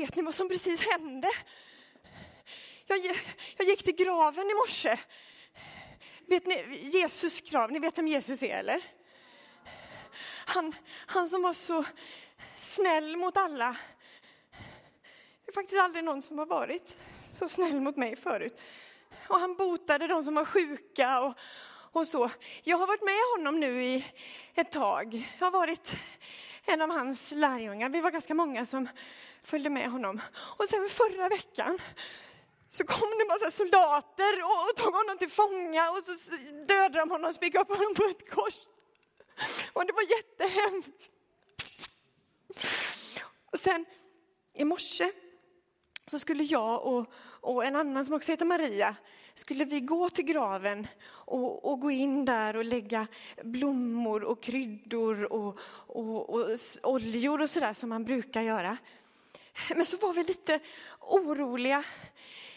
vet ni vad som precis hände? Jag, jag gick till graven i morse. Vet ni, Jesus grav, ni vet vem Jesus är eller? Han, han som var så snäll mot alla. Det är faktiskt aldrig någon som har varit så snäll mot mig förut. Och han botade de som var sjuka och, och så. Jag har varit med honom nu i ett tag. Jag har varit en av hans lärjungar. Vi var ganska många som följde med honom. Och sen förra veckan så kom det en massa soldater och tog honom till fånga och så dödade de honom och spikade upp honom på ett kors. Och det var jättehemskt. Och sen i morse så skulle jag och, och en annan som också heter Maria, skulle vi gå till graven och, och gå in där och lägga blommor och kryddor och, och, och oljor och sådär som man brukar göra. Men så var vi lite oroliga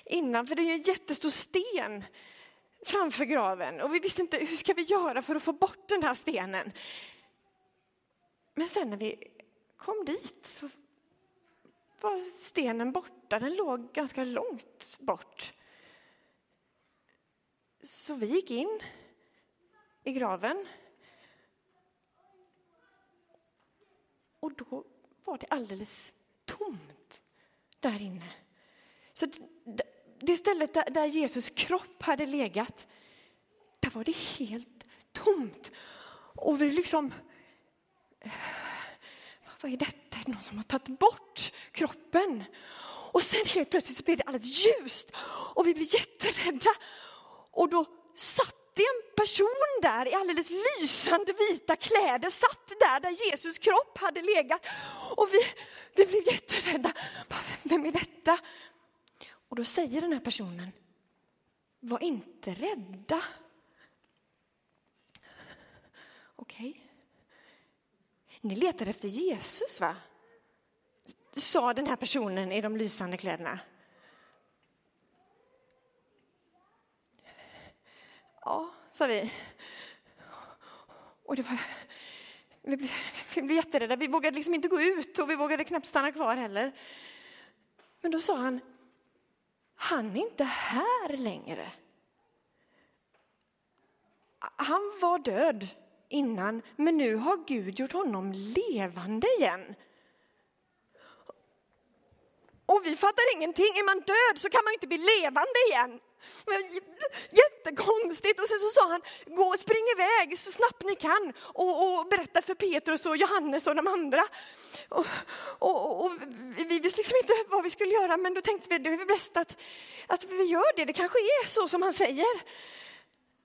innan, för det är ju en jättestor sten framför graven och vi visste inte hur ska vi göra för att få bort den här stenen. Men sen när vi kom dit så var stenen borta. Den låg ganska långt bort. Så vi gick in i graven. Och då var det alldeles tomt där inne. Så det stället där Jesus kropp hade legat, där var det helt tomt. Och vi liksom... Äh, vad är detta? Är det någon som har tagit bort kroppen? Och sen helt plötsligt så blir det alldeles ljust och vi blir jätterädda. Och då satt det en person där i alldeles lysande vita kläder, satt där där Jesus kropp hade legat. Och vi, vi blev jätterädda. Vem är detta? Och då säger den här personen, var inte rädda. Okej. Okay. Ni letar efter Jesus, va? Sa den här personen i de lysande kläderna. Ja, sa vi. Och det var, vi, blev, vi blev jätterädda. Vi vågade liksom inte gå ut och vi vågade knappt stanna kvar heller. Men då sa han, han är inte här längre. Han var död innan, men nu har Gud gjort honom levande igen. Och vi fattar ingenting. Är man död så kan man inte bli levande igen. Jättekonstigt. Och sen så sa han, gå och spring iväg så snabbt ni kan och, och berätta för Petrus och Johannes och de andra. Och, och, och, vi visste liksom inte vad vi skulle göra, men då tänkte vi det är bäst att, att vi gör det. Det kanske är så som han säger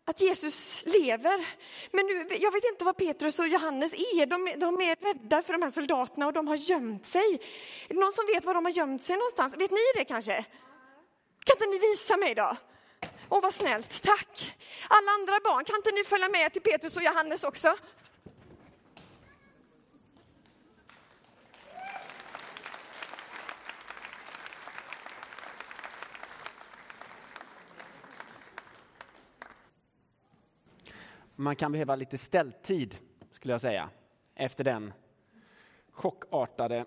att Jesus lever. Men nu, jag vet inte vad Petrus och Johannes är. De, de, är rädda för de här soldaterna och de har gömt sig. Är det någon som vet var de har gömt sig någonstans? Vet ni det kanske? Kan inte ni visa mig då? Åh, vad snällt. Tack. Alla andra barn, kan inte ni följa med till Petrus och Johannes också? Man kan behöva lite ställtid, skulle jag säga, efter den chockartade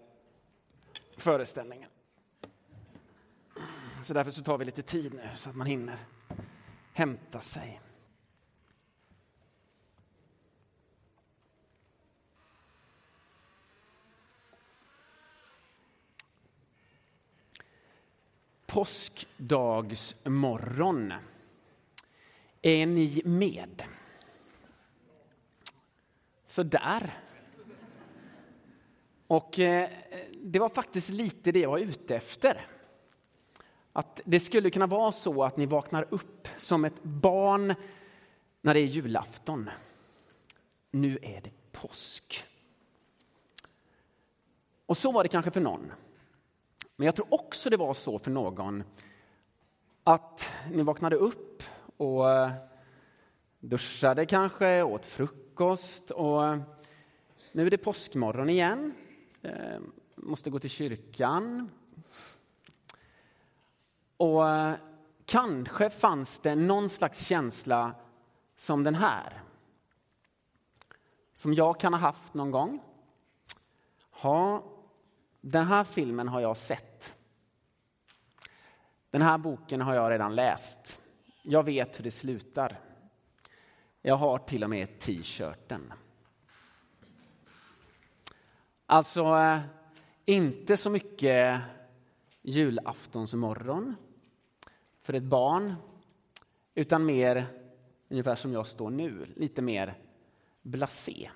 föreställningen. Så därför så tar vi lite tid nu så att man hinner hämta sig. Påskdagsmorgon. Är ni med? Så där. Och eh, det var faktiskt lite det jag var ute efter. Att det skulle kunna vara så att ni vaknar upp som ett barn när det är julafton. Nu är det påsk. Och så var det kanske för någon. Men jag tror också det var så för någon att ni vaknade upp och eh, duschade kanske, åt frukost och eh, nu är det påskmorgon igen. Eh, måste gå till kyrkan, och eh, kanske fanns det någon slags känsla som den här. Som jag kan ha haft någon gång. Ja, den här filmen har jag sett Den här boken har jag redan läst. Jag vet hur det slutar. Jag har till och med t-shirten. Alltså, eh, inte så mycket julaftonsmorgon för ett barn, utan mer ungefär som jag står nu, lite mer blasé.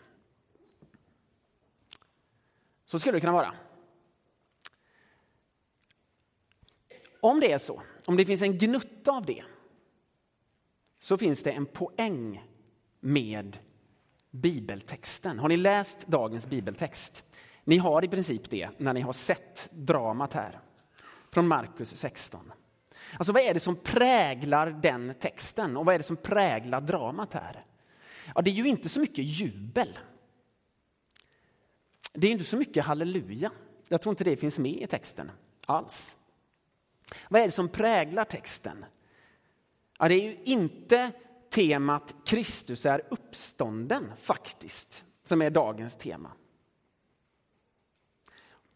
Så skulle det kunna vara. Om det är så, om det finns en gnutta av det, så finns det en poäng med bibeltexten. Har ni läst dagens bibeltext? Ni har i princip det när ni har sett dramat här från Markus 16. Alltså vad är det som präglar den texten och vad är det som präglar dramat här? Ja, det är ju inte så mycket jubel. Det är inte så mycket halleluja. Jag tror inte det finns med i texten alls. Vad är det som präglar texten? Ja, det är ju inte temat Kristus är uppstånden faktiskt, som är dagens tema.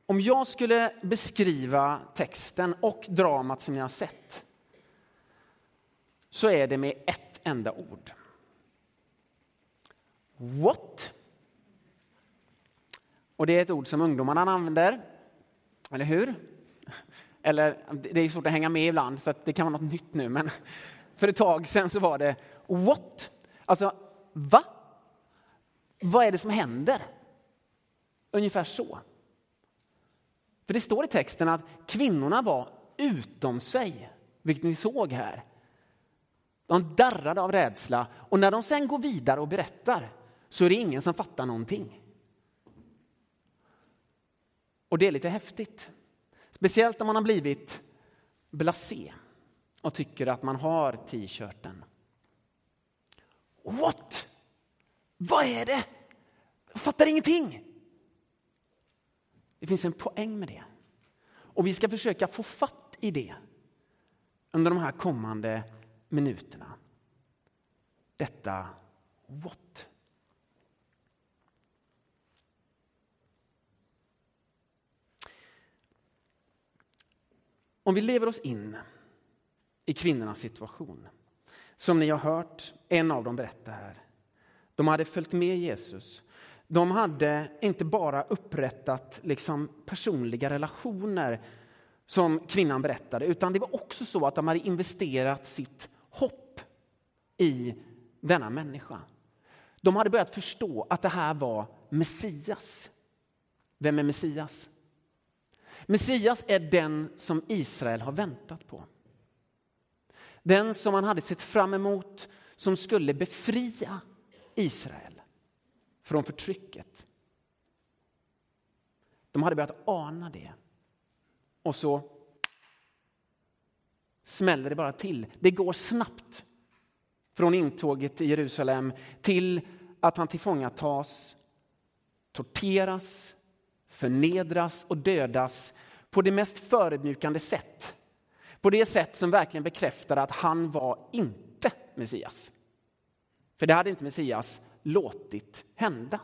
Om jag skulle beskriva texten och dramat som ni har sett så är det med ett enda ord. What? Och det är ett ord som ungdomarna använder, eller hur? Eller det är svårt att hänga med ibland så det kan vara något nytt nu men för ett tag sedan så var det what? Alltså va? Vad är det som händer? Ungefär så. För det står i texten att kvinnorna var utom sig, vilket ni såg här. De darrade av rädsla och när de sen går vidare och berättar så är det ingen som fattar någonting. Och det är lite häftigt. Speciellt om man har blivit blasé och tycker att man har t-shirten. What? Vad är det? Jag fattar ingenting. Det finns en poäng med det. Och vi ska försöka få fatt i det under de här kommande minuterna. Detta what? Om vi lever oss in i kvinnornas situation, som ni har hört en av dem berätta här. De hade följt med Jesus de hade inte bara upprättat liksom personliga relationer som kvinnan berättade, utan det var också så att de hade investerat sitt hopp i denna människa. De hade börjat förstå att det här var Messias. Vem är Messias? Messias är den som Israel har väntat på. Den som man hade sett fram emot som skulle befria Israel från förtrycket. De hade börjat ana det. Och så smäller det bara till. Det går snabbt från intåget i Jerusalem till att han tillfångatas, torteras, förnedras och dödas på det mest förödmjukande sätt. På det sätt som verkligen bekräftar att han var inte Messias. För det hade inte Messias låtit hända.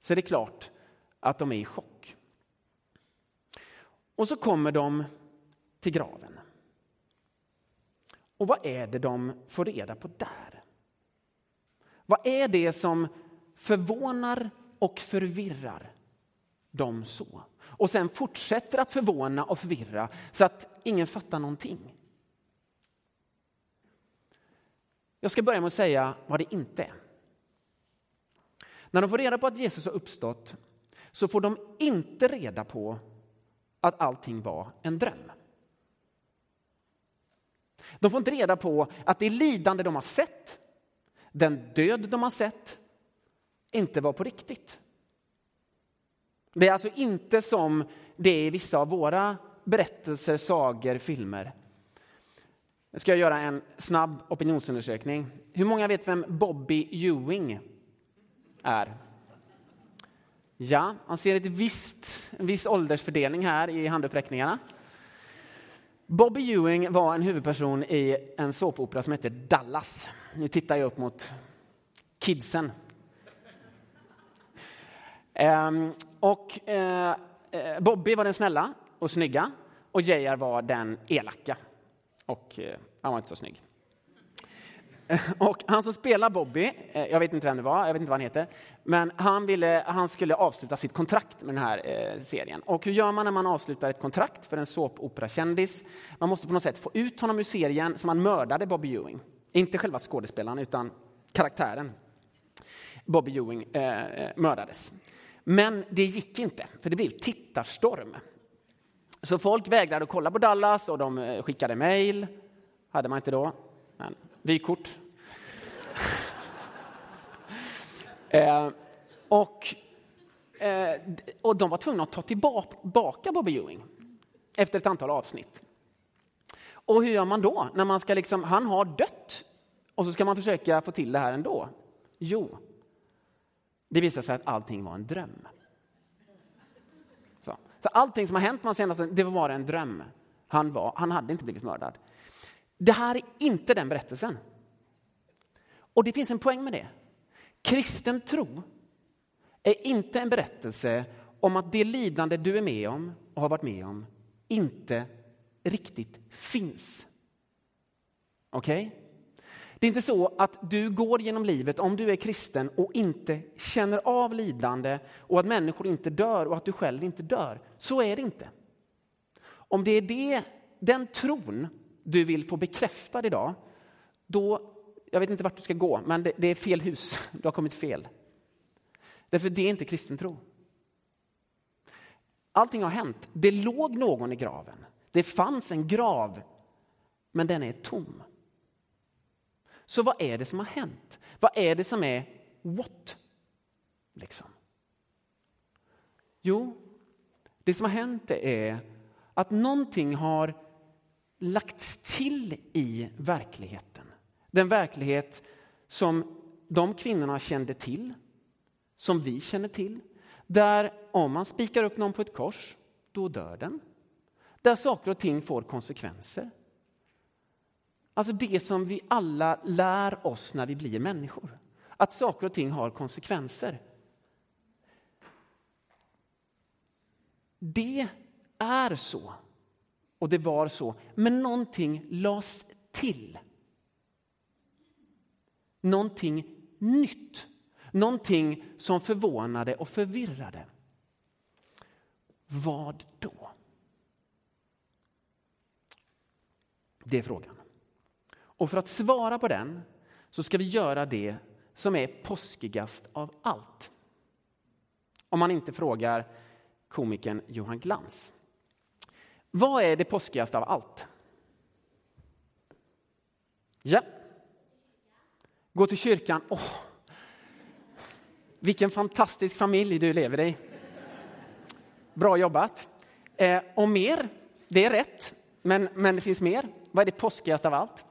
Så det är klart att de är i chock. Och så kommer de till graven. Och vad är det de får reda på där? Vad är det som förvånar och förvirrar dem så? Och sen fortsätter att förvåna och förvirra så att ingen fattar någonting. Jag ska börja med att säga vad det inte är. När de får reda på att Jesus har uppstått så får de inte reda på att allting var en dröm. De får inte reda på att det lidande de har sett, den död de har sett, inte var på riktigt. Det är alltså inte som det är i vissa av våra berättelser, sagor, filmer. Nu ska jag göra en snabb opinionsundersökning. Hur många vet vem Bobby Ewing är? Ja, man ser ett visst, en viss åldersfördelning här i handuppräckningarna. Bobby Ewing var en huvudperson i en såpopera som hette Dallas. Nu tittar jag upp mot kidsen. Ehm, och, eh, eh Bobby var den snälla och snygga och JR var den elaka. Och eh, han var inte så snygg. Eh, och han som spelar Bobby, eh, jag vet inte vem det var, jag vet inte vad han heter, men han, ville, han skulle avsluta sitt kontrakt med den här eh, serien. Och hur gör man när man avslutar ett kontrakt för en såpoperakändis? Man måste på något sätt få ut honom ur serien som han mördade Bobby Ewing. Inte själva skådespelaren, utan karaktären. Bobby Ewing eh mördades. Men det gick inte, för det blev tittarstorm. Så folk vägrade att kolla på Dallas och de eh, skickade mejl. hade man inte då. Men vykort. eh, och, eh, och de var tvungna att ta tillbaka Bobby Ewing efter ett antal avsnitt. Och hur gör man då? När man ska liksom, han har dött och så ska man försöka få till det här ändå. Jo, det visar sig att allting var en dröm. Så, allting som har hänt man senaste, det var bara en dröm. Han, var, han hade inte blivit mördad. Det här är inte den berättelsen. Och det finns en poäng med det. Kristen tro är inte en berättelse om att det lidande du är med om och har varit med om inte riktigt finns. Okej? Okay? Det är inte så att du går genom livet, om du är kristen, och inte känner av lidande och att människor inte dör och att du själv inte dör. Så är det inte. Om det är det, den tron du vill få bekräftad idag, då, jag vet inte vart du ska gå, men det, det är fel hus. Du har kommit fel. Därför det är inte kristen tro. Allting har hänt. Det låg någon i graven. Det fanns en grav, men den är tom. Så vad är det som har hänt? Vad är det som är what? Liksom. Jo, det som har hänt är att någonting har lagts till i verkligheten. Den verklighet som de kvinnorna kände till, som vi känner till. Där om man spikar upp någon på ett kors, då dör den. Där saker och ting får konsekvenser. Alltså det som vi alla lär oss när vi blir människor. Att saker och ting har konsekvenser. Det är så. Och det var så. Men någonting lades till. Någonting nytt. Någonting som förvånade och förvirrade. Vad då? Det är frågan. Och för att svara på den så ska vi göra det som är påskigast av allt. Om man inte frågar komikern Johan Glans. Vad är det påskigaste av allt? Ja. Gå till kyrkan. Oh. Vilken fantastisk familj du lever i. Bra jobbat. Eh, och mer, det är rätt, men, men det finns mer. Vad är det påskigaste av allt?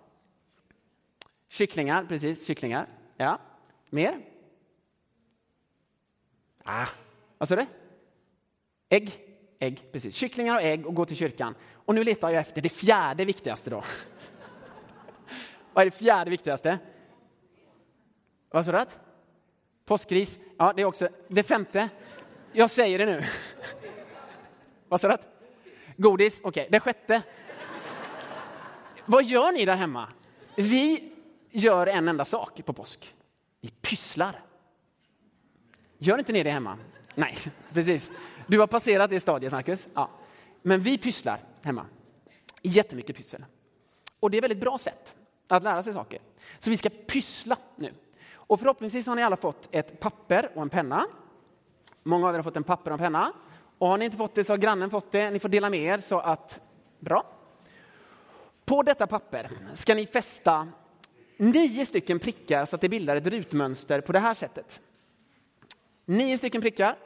Kycklingar, precis, kycklingar. Ja, mer? Ah, vad sa du? Ägg, ägg, precis. Kycklingar och ägg och gå till kyrkan. Och nu letar jag efter det fjärde viktigaste då. vad är det fjärde viktigaste? Vad sa du? Påskris. Ja, det är också det femte. Jag säger det nu. vad sa du? Godis. Okej, okay. det sjätte. Vad gör ni där hemma? Vi gör en enda sak på påsk. Ni pysslar. Gör inte ni det hemma? Nej, precis. Du har passerat det stadiet, Marcus. Ja. Men vi pysslar hemma. Jättemycket pyssel. Och det är ett väldigt bra sätt att lära sig saker. Så vi ska pyssla nu. Och förhoppningsvis har ni alla fått ett papper och en penna. Många av er har fått en papper och en penna. Och har ni inte fått det så har grannen fått det. Ni får dela med er så att... Bra. På detta papper ska ni fästa nio stycken prickar så att det bildar ett rutmönster på det här sättet. Nio stycken prickar.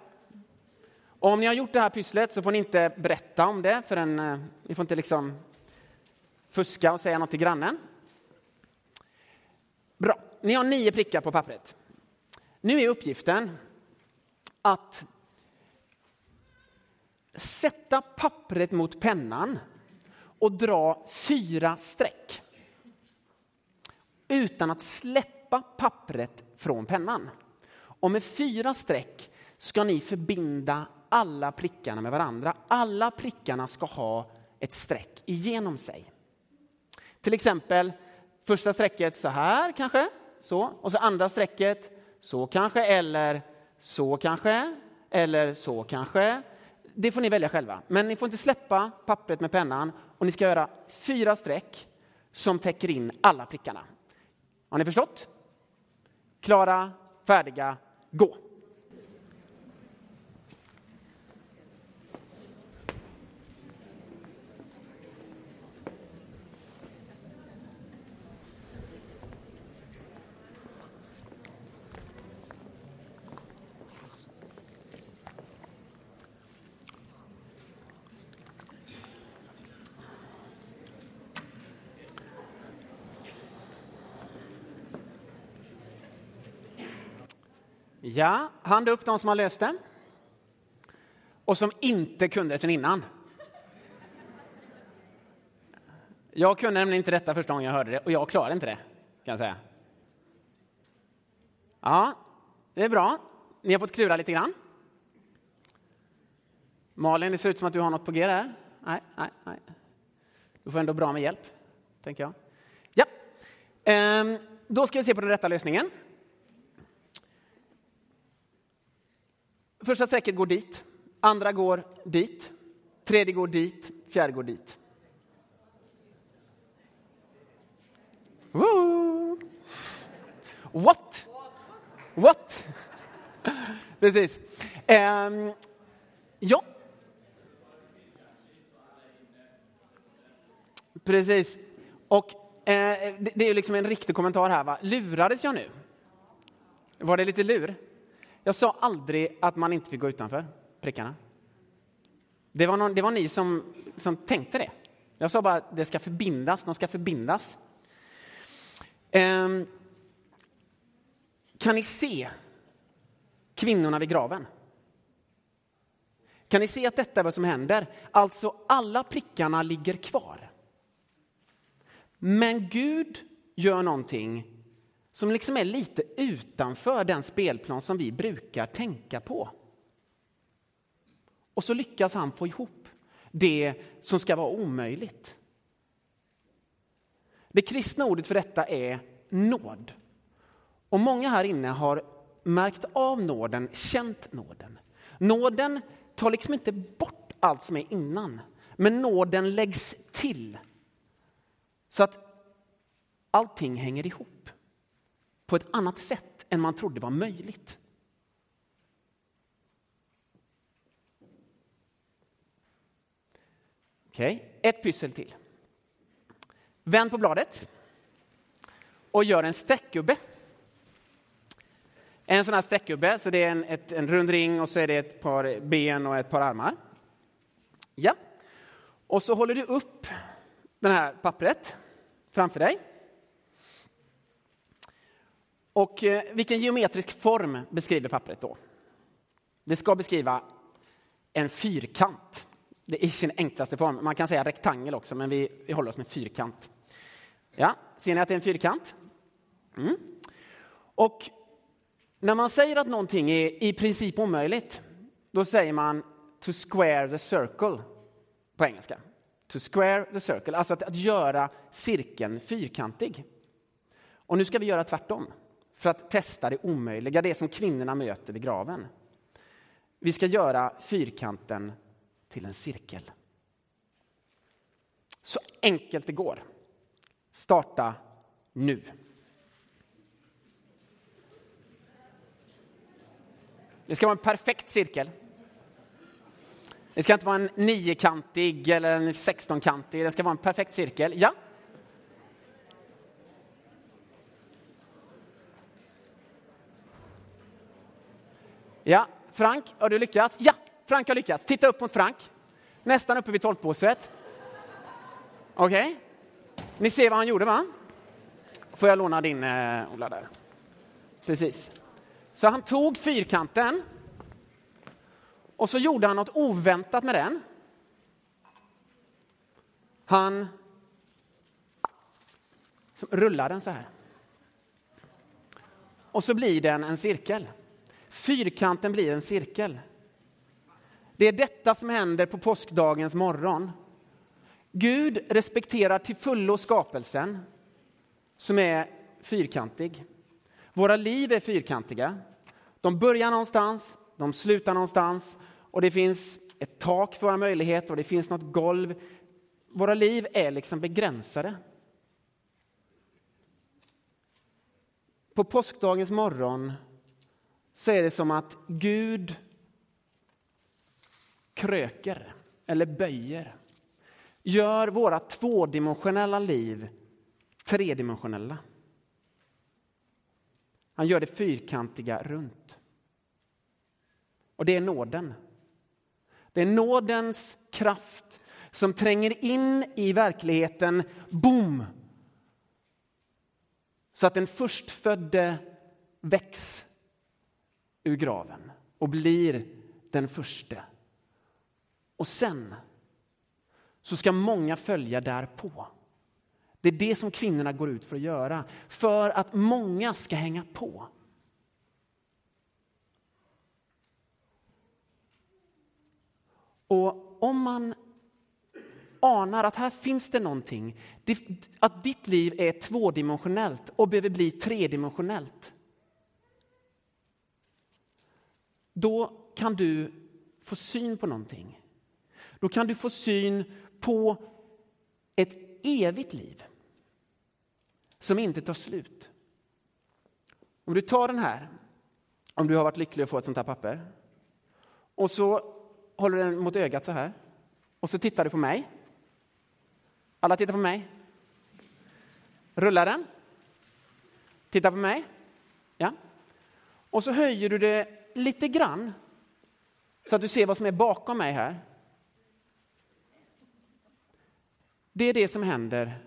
Och om ni har gjort det här pysslet så får ni inte berätta om det förrän eh, ni får inte liksom fuska och säga något till grannen. Bra, ni har nio prickar på pappret. Nu är uppgiften att sätta pappret mot pennan och dra fyra streck utan att släppa pappret från pennan. Och med fyra streck ska ni förbinda alla prickarna med varandra. Alla prickarna ska ha ett streck igenom sig. Till exempel första strecket så här kanske, så, och så andra strecket så kanske, eller så kanske, eller så kanske. Det får ni välja själva, men ni får inte släppa pappret med pennan och ni ska göra fyra streck som täcker in alla prickarna. Har ni förstått? Klara, färdiga, gå! Ja, hand upp de som har löst det. Och som inte kunde det sen innan. Jag kunde nämligen inte detta första gången jag hörde det och jag klarade inte det, kan jag säga. Ja, det är bra. Ni har fått klura lite grann. Malin, det ser ut som att du har något på g där. Nej, nej, nej. Du får ändå bra med hjälp, tänker jag. Ja, ehm, då ska vi se på den rätta lösningen. Första strecket går dit, andra går dit, tredje går dit, fjärde går dit. Woo! What? What? Precis. Um, ja. Precis. Och eh, det är ju liksom en riktig kommentar här. Va? Lurades jag nu? Var det lite lur? Jag sa aldrig att man inte fick gå utanför prickarna. Det var, någon, det var ni som, som tänkte det. Jag sa bara att det ska förbindas, de ska förbindas. Um, kan ni se kvinnorna vid graven? Kan ni se att detta är vad som händer? Alltså, alla prickarna ligger kvar. Men Gud gör någonting som liksom är lite utanför den spelplan som vi brukar tänka på. Och så lyckas han få ihop det som ska vara omöjligt. Det kristna ordet för detta är nåd. Och många här inne har märkt av nåden, känt nåden. Nåden tar liksom inte bort allt som är innan, men nåden läggs till. Så att allting hänger ihop på ett annat sätt än man trodde var möjligt. Okej, okay. ett pyssel till. Vänd på bladet och gör en streckgubbe. En sån här streckgubbe, så det är en, ett, en rund ring och så är det ett par ben och ett par armar. Ja, och så håller du upp det här pappret framför dig. Och eh, vilken geometrisk form beskriver pappret då? Det ska beskriva en fyrkant. Det är i sin enklaste form. Man kan säga rektangel också, men vi, vi håller oss med fyrkant. Ja, ser ni att det är en fyrkant? Mm. Och när man säger att någonting är i princip omöjligt, då säger man to square the circle på engelska. To square the circle, alltså att, att göra cirkeln fyrkantig. Och nu ska vi göra tvärtom för att testa det omöjliga, det som kvinnorna möter vid graven. Vi ska göra fyrkanten till en cirkel. Så enkelt det går. Starta nu. Det ska vara en perfekt cirkel. Det ska inte vara en niokantig eller en sextonkantig, det ska vara en perfekt cirkel. Ja, Ja, Frank, har du lyckats? Ja, Frank har lyckats. Titta upp mot Frank. Nästan uppe vid tolvpåset. Okej. Okay. Ni ser vad han gjorde, va? Får jag låna din, eh, Ola, där? Precis. Så han tog fyrkanten och så gjorde han något oväntat med den. Han rullar den så här. Och så blir den en cirkel. Fyrkanten blir en cirkel. Det är detta som händer på påskdagens morgon. Gud respekterar till fullo skapelsen som är fyrkantig. Våra liv är fyrkantiga. De börjar någonstans, de slutar någonstans och det finns ett tak för våra möjligheter och det finns något golv. Våra liv är liksom begränsade. På påskdagens morgon så är det som att Gud kröker eller böjer. Gör våra tvådimensionella liv tredimensionella. Han gör det fyrkantiga runt. Och det är nåden. Det är nådens kraft som tränger in i verkligheten, boom! Så att den förstfödde väcks ur graven och blir den första. Och sen så ska många följa därpå. Det är det som kvinnorna går ut för att göra, för att många ska hänga på. Och om man anar att här finns det någonting, att ditt liv är tvådimensionellt och behöver bli tredimensionellt. Då kan du få syn på någonting. Då kan du få syn på ett evigt liv som inte tar slut. Om du tar den här, om du har varit lycklig att få ett sånt här papper och så håller den mot ögat så här och så tittar du på mig. Alla tittar på mig. Rullar den. Titta på mig. Ja. Och så höjer du det lite grann så att du ser vad som är bakom mig här. Det är det som händer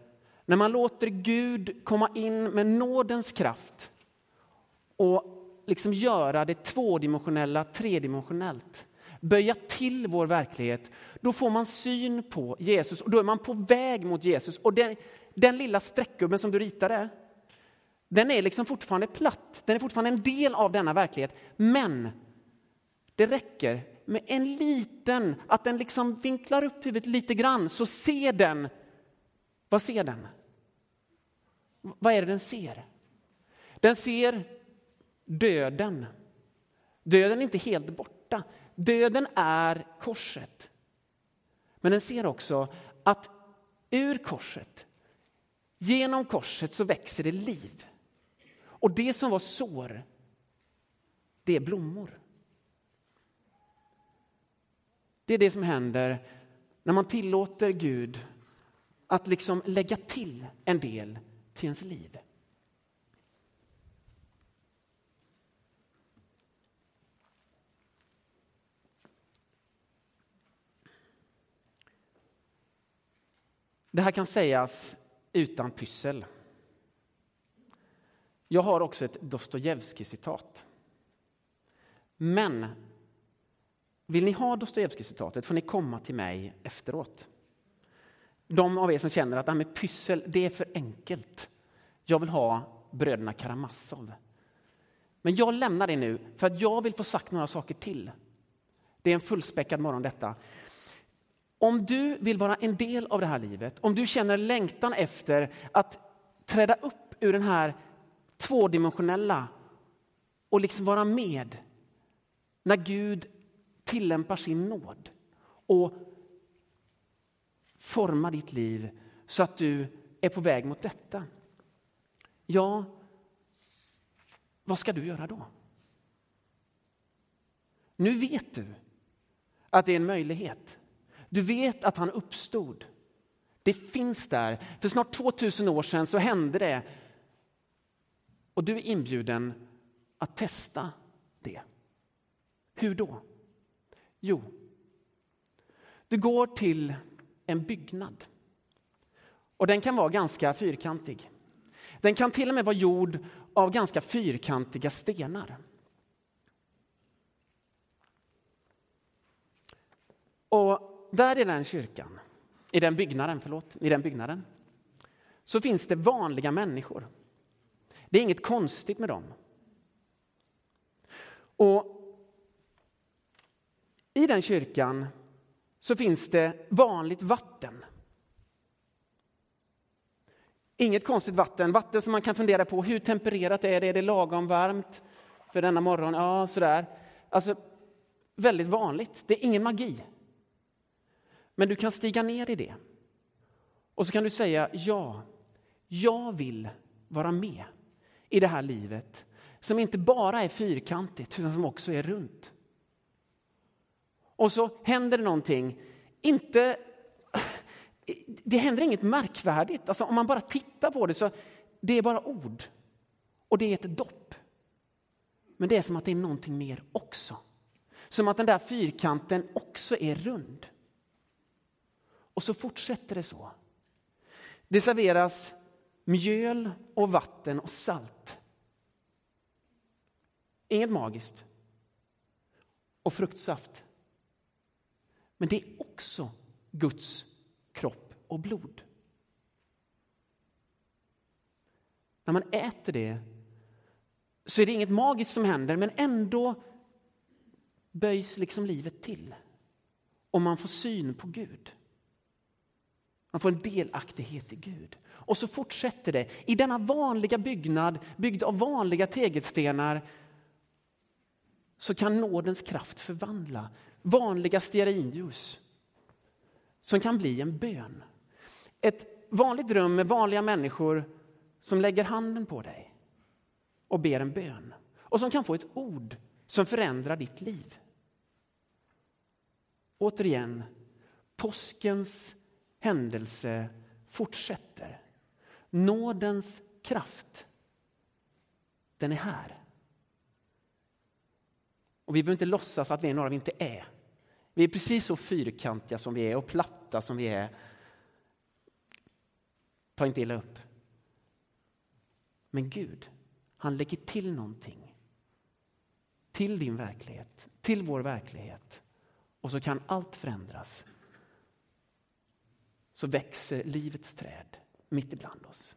när man låter Gud komma in med nådens kraft och liksom göra det tvådimensionella tredimensionellt. Böja till vår verklighet. Då får man syn på Jesus och då är man på väg mot Jesus. Och den, den lilla streckgubben som du ritade, den är liksom fortfarande platt. Den är fortfarande en del av denna verklighet. Men det räcker med en liten, att den liksom vinklar upp huvudet lite grann så ser den vad ser den? Vad är det den ser? Den ser döden. Döden är inte helt borta. Döden är korset. Men den ser också att ur korset, genom korset, så växer det liv. Och det som var sår, det är blommor. Det är det som händer när man tillåter Gud att liksom lägga till en del till ens liv. Det här kan sägas utan pyssel. Jag har också ett Dostojevskij-citat. Men vill ni ha Dostojevskij-citatet får ni komma till mig efteråt. De av er som känner att ah, det här med pyssel, det är för enkelt. Jag vill ha bröderna Karamazov. Men jag lämnar det nu för att jag vill få sagt några saker till. Det är en fullspäckad morgon detta. Om du vill vara en del av det här livet, om du känner längtan efter att träda upp ur den här tvådimensionella och liksom vara med när Gud tillämpar sin nåd och formar ditt liv så att du är på väg mot detta. Ja, vad ska du göra då? Nu vet du att det är en möjlighet. Du vet att han uppstod. Det finns där. För snart 2000 år sedan så hände det. Och du är inbjuden att testa det. Hur då? Jo, du går till en byggnad. Och den kan vara ganska fyrkantig. Den kan till och med vara gjord av ganska fyrkantiga stenar. Och där i den kyrkan, i den byggnaden, förlåt, i den byggnaden, så finns det vanliga människor. Det är inget konstigt med dem. Och i den kyrkan så finns det vanligt vatten. Inget konstigt vatten, vatten som man kan fundera på hur tempererat är det, är det lagom varmt för denna morgon? Ja, sådär. Alltså, väldigt vanligt, det är ingen magi. Men du kan stiga ner i det. Och så kan du säga ja, jag vill vara med i det här livet som inte bara är fyrkantigt utan som också är runt. Och så händer det någonting, inte det händer inget märkvärdigt. Alltså, om man bara tittar på det så det är bara ord. Och det är ett dopp. Men det är som att det är någonting mer också. Som att den där fyrkanten också är rund. Och så fortsätter det så. Det serveras mjöl och vatten och salt. Inget magiskt. Och fruktsaft. Men det är också Guds kropp och blod. När man äter det så är det inget magiskt som händer men ändå böjs liksom livet till. Och man får syn på Gud. Man får en delaktighet i Gud. Och så fortsätter det. I denna vanliga byggnad, byggd av vanliga tegelstenar så kan nådens kraft förvandla vanliga stearinljus som kan bli en bön. Ett vanligt rum med vanliga människor som lägger handen på dig och ber en bön och som kan få ett ord som förändrar ditt liv. Återigen, påskens händelse fortsätter. Nådens kraft, den är här. Och vi behöver inte låtsas att vi är några vi inte är. Vi är precis så fyrkantiga som vi är och platta som vi är. Ta inte illa upp. Men Gud, han lägger till någonting. Till din verklighet, till vår verklighet. Och så kan allt förändras. Så växer livets träd mitt ibland oss.